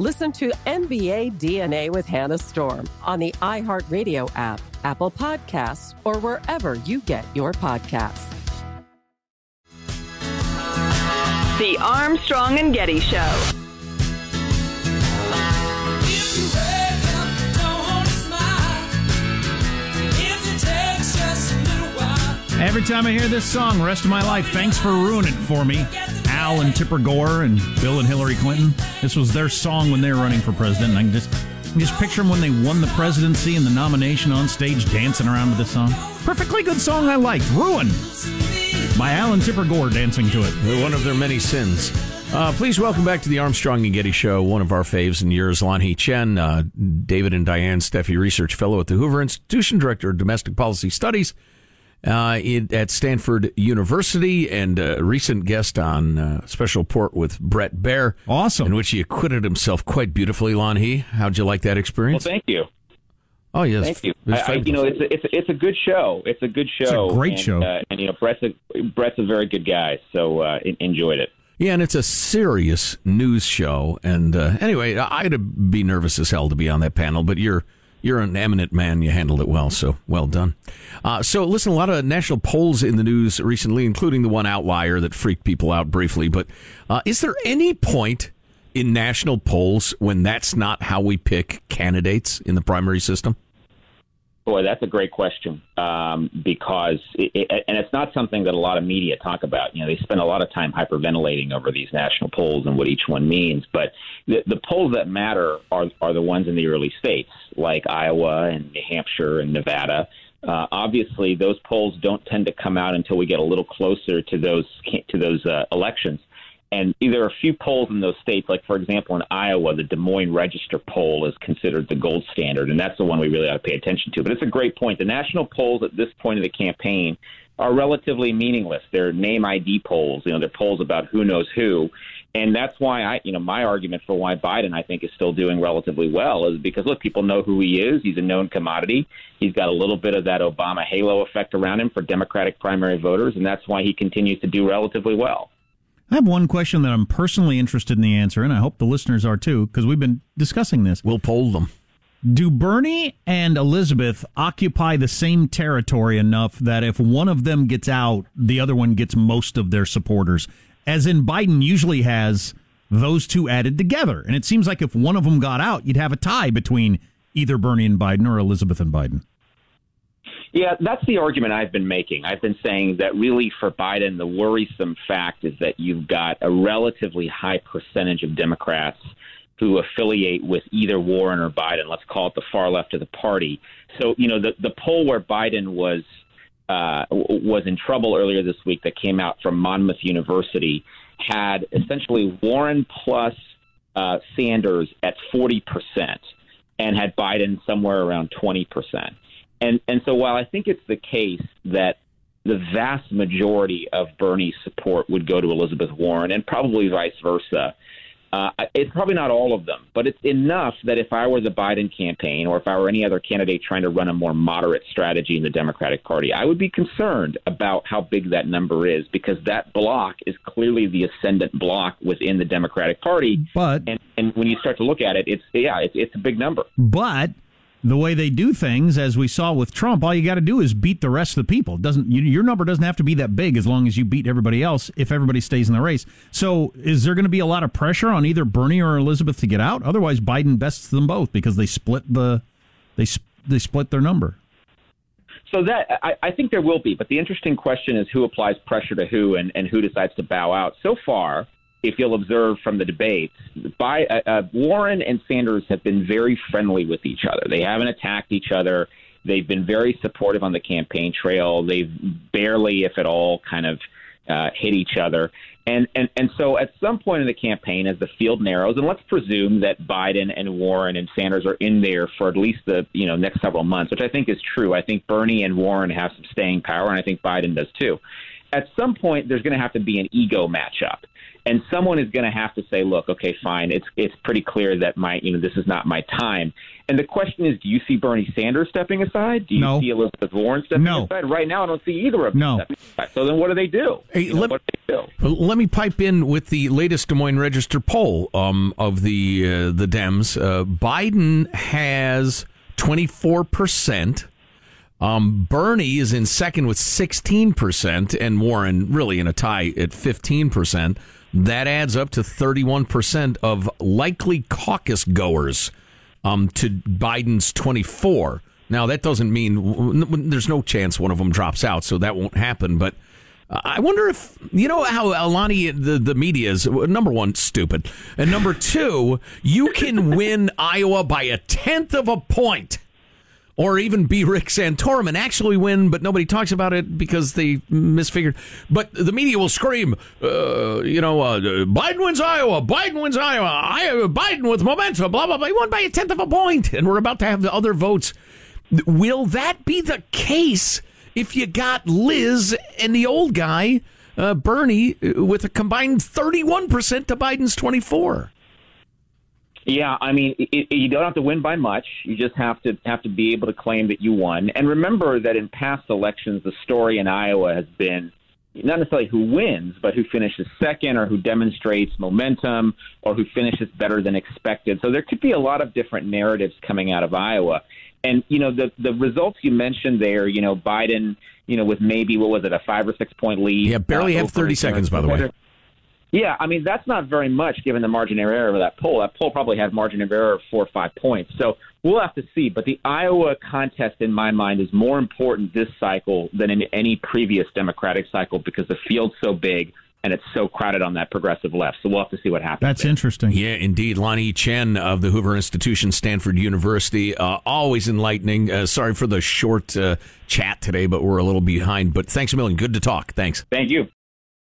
Listen to NBA DNA with Hannah Storm on the iHeartRadio app, Apple Podcasts, or wherever you get your podcasts. The Armstrong and Getty Show. Every time I hear this song, rest of my life, thanks for ruining it for me. Al and Tipper Gore and Bill and Hillary Clinton. This was their song when they were running for president. And I can just, I can just picture them when they won the presidency and the nomination on stage dancing around with this song. Perfectly good song I liked. Ruin by Alan Tipper Gore dancing to it. One of their many sins. Uh, please welcome back to the Armstrong and Getty Show, one of our faves and years, Lanhee Chen, uh, David and Diane Steffy Research Fellow at the Hoover Institution, Director of Domestic Policy Studies uh, in, at Stanford University, and a recent guest on uh, Special Report with Bret Baier. Awesome. In which he acquitted himself quite beautifully, Lanhee. How'd you like that experience? Well, thank you. Oh yes, thank you. I, I, you know, it's a, it's a, it's a good show. It's a good show. It's a great and, show. Uh, and you know, Bret's a, Bret's a very good guy, so uh, enjoyed it. Yeah, and it's a serious news show. And uh, anyway, I'd be nervous as hell to be on that panel, but you're you're an eminent man. You handled it well, so well done. Uh, so, listen, a lot of national polls in the news recently, including the one outlier that freaked people out briefly. But uh, is there any point in national polls when that's not how we pick candidates in the primary system? Boy, that's a great question um, because, it, it, and it's not something that a lot of media talk about. You know, they spend a lot of time hyperventilating over these national polls and what each one means. But the, the polls that matter are are the ones in the early states, like Iowa and New Hampshire and Nevada. Uh, obviously, those polls don't tend to come out until we get a little closer to those to those uh, elections. And there are a few polls in those states, like for example in Iowa, the Des Moines Register poll is considered the gold standard, and that's the one we really ought to pay attention to. But it's a great point. The national polls at this point of the campaign are relatively meaningless. They're name ID polls. You know, they're polls about who knows who, and that's why I, you know, my argument for why Biden I think is still doing relatively well is because look, people know who he is. He's a known commodity. He's got a little bit of that Obama halo effect around him for Democratic primary voters, and that's why he continues to do relatively well. I have one question that I'm personally interested in the answer, and I hope the listeners are too, because we've been discussing this. We'll poll them. Do Bernie and Elizabeth occupy the same territory enough that if one of them gets out, the other one gets most of their supporters? As in, Biden usually has those two added together. And it seems like if one of them got out, you'd have a tie between either Bernie and Biden or Elizabeth and Biden. Yeah, that's the argument I've been making. I've been saying that really for Biden, the worrisome fact is that you've got a relatively high percentage of Democrats who affiliate with either Warren or Biden. Let's call it the far left of the party. So, you know, the, the poll where Biden was uh, was in trouble earlier this week that came out from Monmouth University had essentially Warren plus uh, Sanders at 40% and had Biden somewhere around 20%. And and so while I think it's the case that the vast majority of Bernie's support would go to Elizabeth Warren, and probably vice versa. Uh, it's probably not all of them, but it's enough that if I were the Biden campaign or if I were any other candidate trying to run a more moderate strategy in the Democratic Party, I would be concerned about how big that number is because that block is clearly the ascendant block within the Democratic Party. But and, and when you start to look at it, it's yeah, it's, it's a big number. But the way they do things, as we saw with Trump, all you got to do is beat the rest of the people. Doesn't you, your number doesn't have to be that big as long as you beat everybody else. If everybody stays in the race, so is there going to be a lot of pressure on either Bernie or Elizabeth to get out? Otherwise, Biden bests them both because they split the they they split their number. So that I, I think there will be, but the interesting question is who applies pressure to who and, and who decides to bow out. So far, if you'll observe from the debates, by, uh, uh, Warren and Sanders have been very friendly with each other. They haven't attacked each other. They've been very supportive on the campaign trail. They've barely, if at all, kind of uh, hit each other. And, and and so at some point in the campaign, as the field narrows, and let's presume that Biden and Warren and Sanders are in there for at least the you know next several months, which I think is true. I think Bernie and Warren have some staying power, and I think Biden does too. At some point, there's going to have to be an ego matchup and someone is going to have to say, "Look, okay, fine. It's it's pretty clear that my you know this is not my time." And the question is, do you see Bernie Sanders stepping aside? Do you no. see Elizabeth Warren stepping no. aside? Right now, I don't see either of them no. stepping aside. So then, what do they do? Hey, you know, let, what do they do? let me pipe in with the latest Des Moines Register poll um, of the uh, the Dems. Uh, Biden has twenty four percent. Um, Bernie is in second with 16%, and Warren really in a tie at 15%. That adds up to 31% of likely caucus goers um, to Biden's 24. Now, that doesn't mean there's no chance one of them drops out, so that won't happen. But I wonder if, you know, how Alani, the, the media is number one, stupid. And number two, you can win Iowa by a tenth of a point or even be Rick Santorum and actually win, but nobody talks about it because they misfigured. But the media will scream, uh, you know, uh, Biden wins Iowa, Biden wins Iowa, Biden with momentum, blah, blah, blah. He won by a tenth of a point, and we're about to have the other votes. Will that be the case if you got Liz and the old guy, uh, Bernie, with a combined 31% to Biden's 24? Yeah, I mean, it, you don't have to win by much. You just have to have to be able to claim that you won. And remember that in past elections, the story in Iowa has been not necessarily who wins, but who finishes second, or who demonstrates momentum, or who finishes better than expected. So there could be a lot of different narratives coming out of Iowa. And you know, the the results you mentioned there, you know, Biden, you know, with maybe what was it, a five or six point lead? Yeah, barely uh, have thirty seconds, by the way. Yeah, I mean that's not very much given the margin of error of that poll. That poll probably had margin of error of four or five points. So we'll have to see. But the Iowa contest, in my mind, is more important this cycle than in any previous Democratic cycle because the field's so big and it's so crowded on that progressive left. So we'll have to see what happens. That's there. interesting. Yeah, indeed. Lanhee Chen of the Hoover Institution, Stanford University, uh, always enlightening. Uh, sorry for the short uh, chat today, but we're a little behind. But thanks a million. Good to talk. Thanks. Thank you.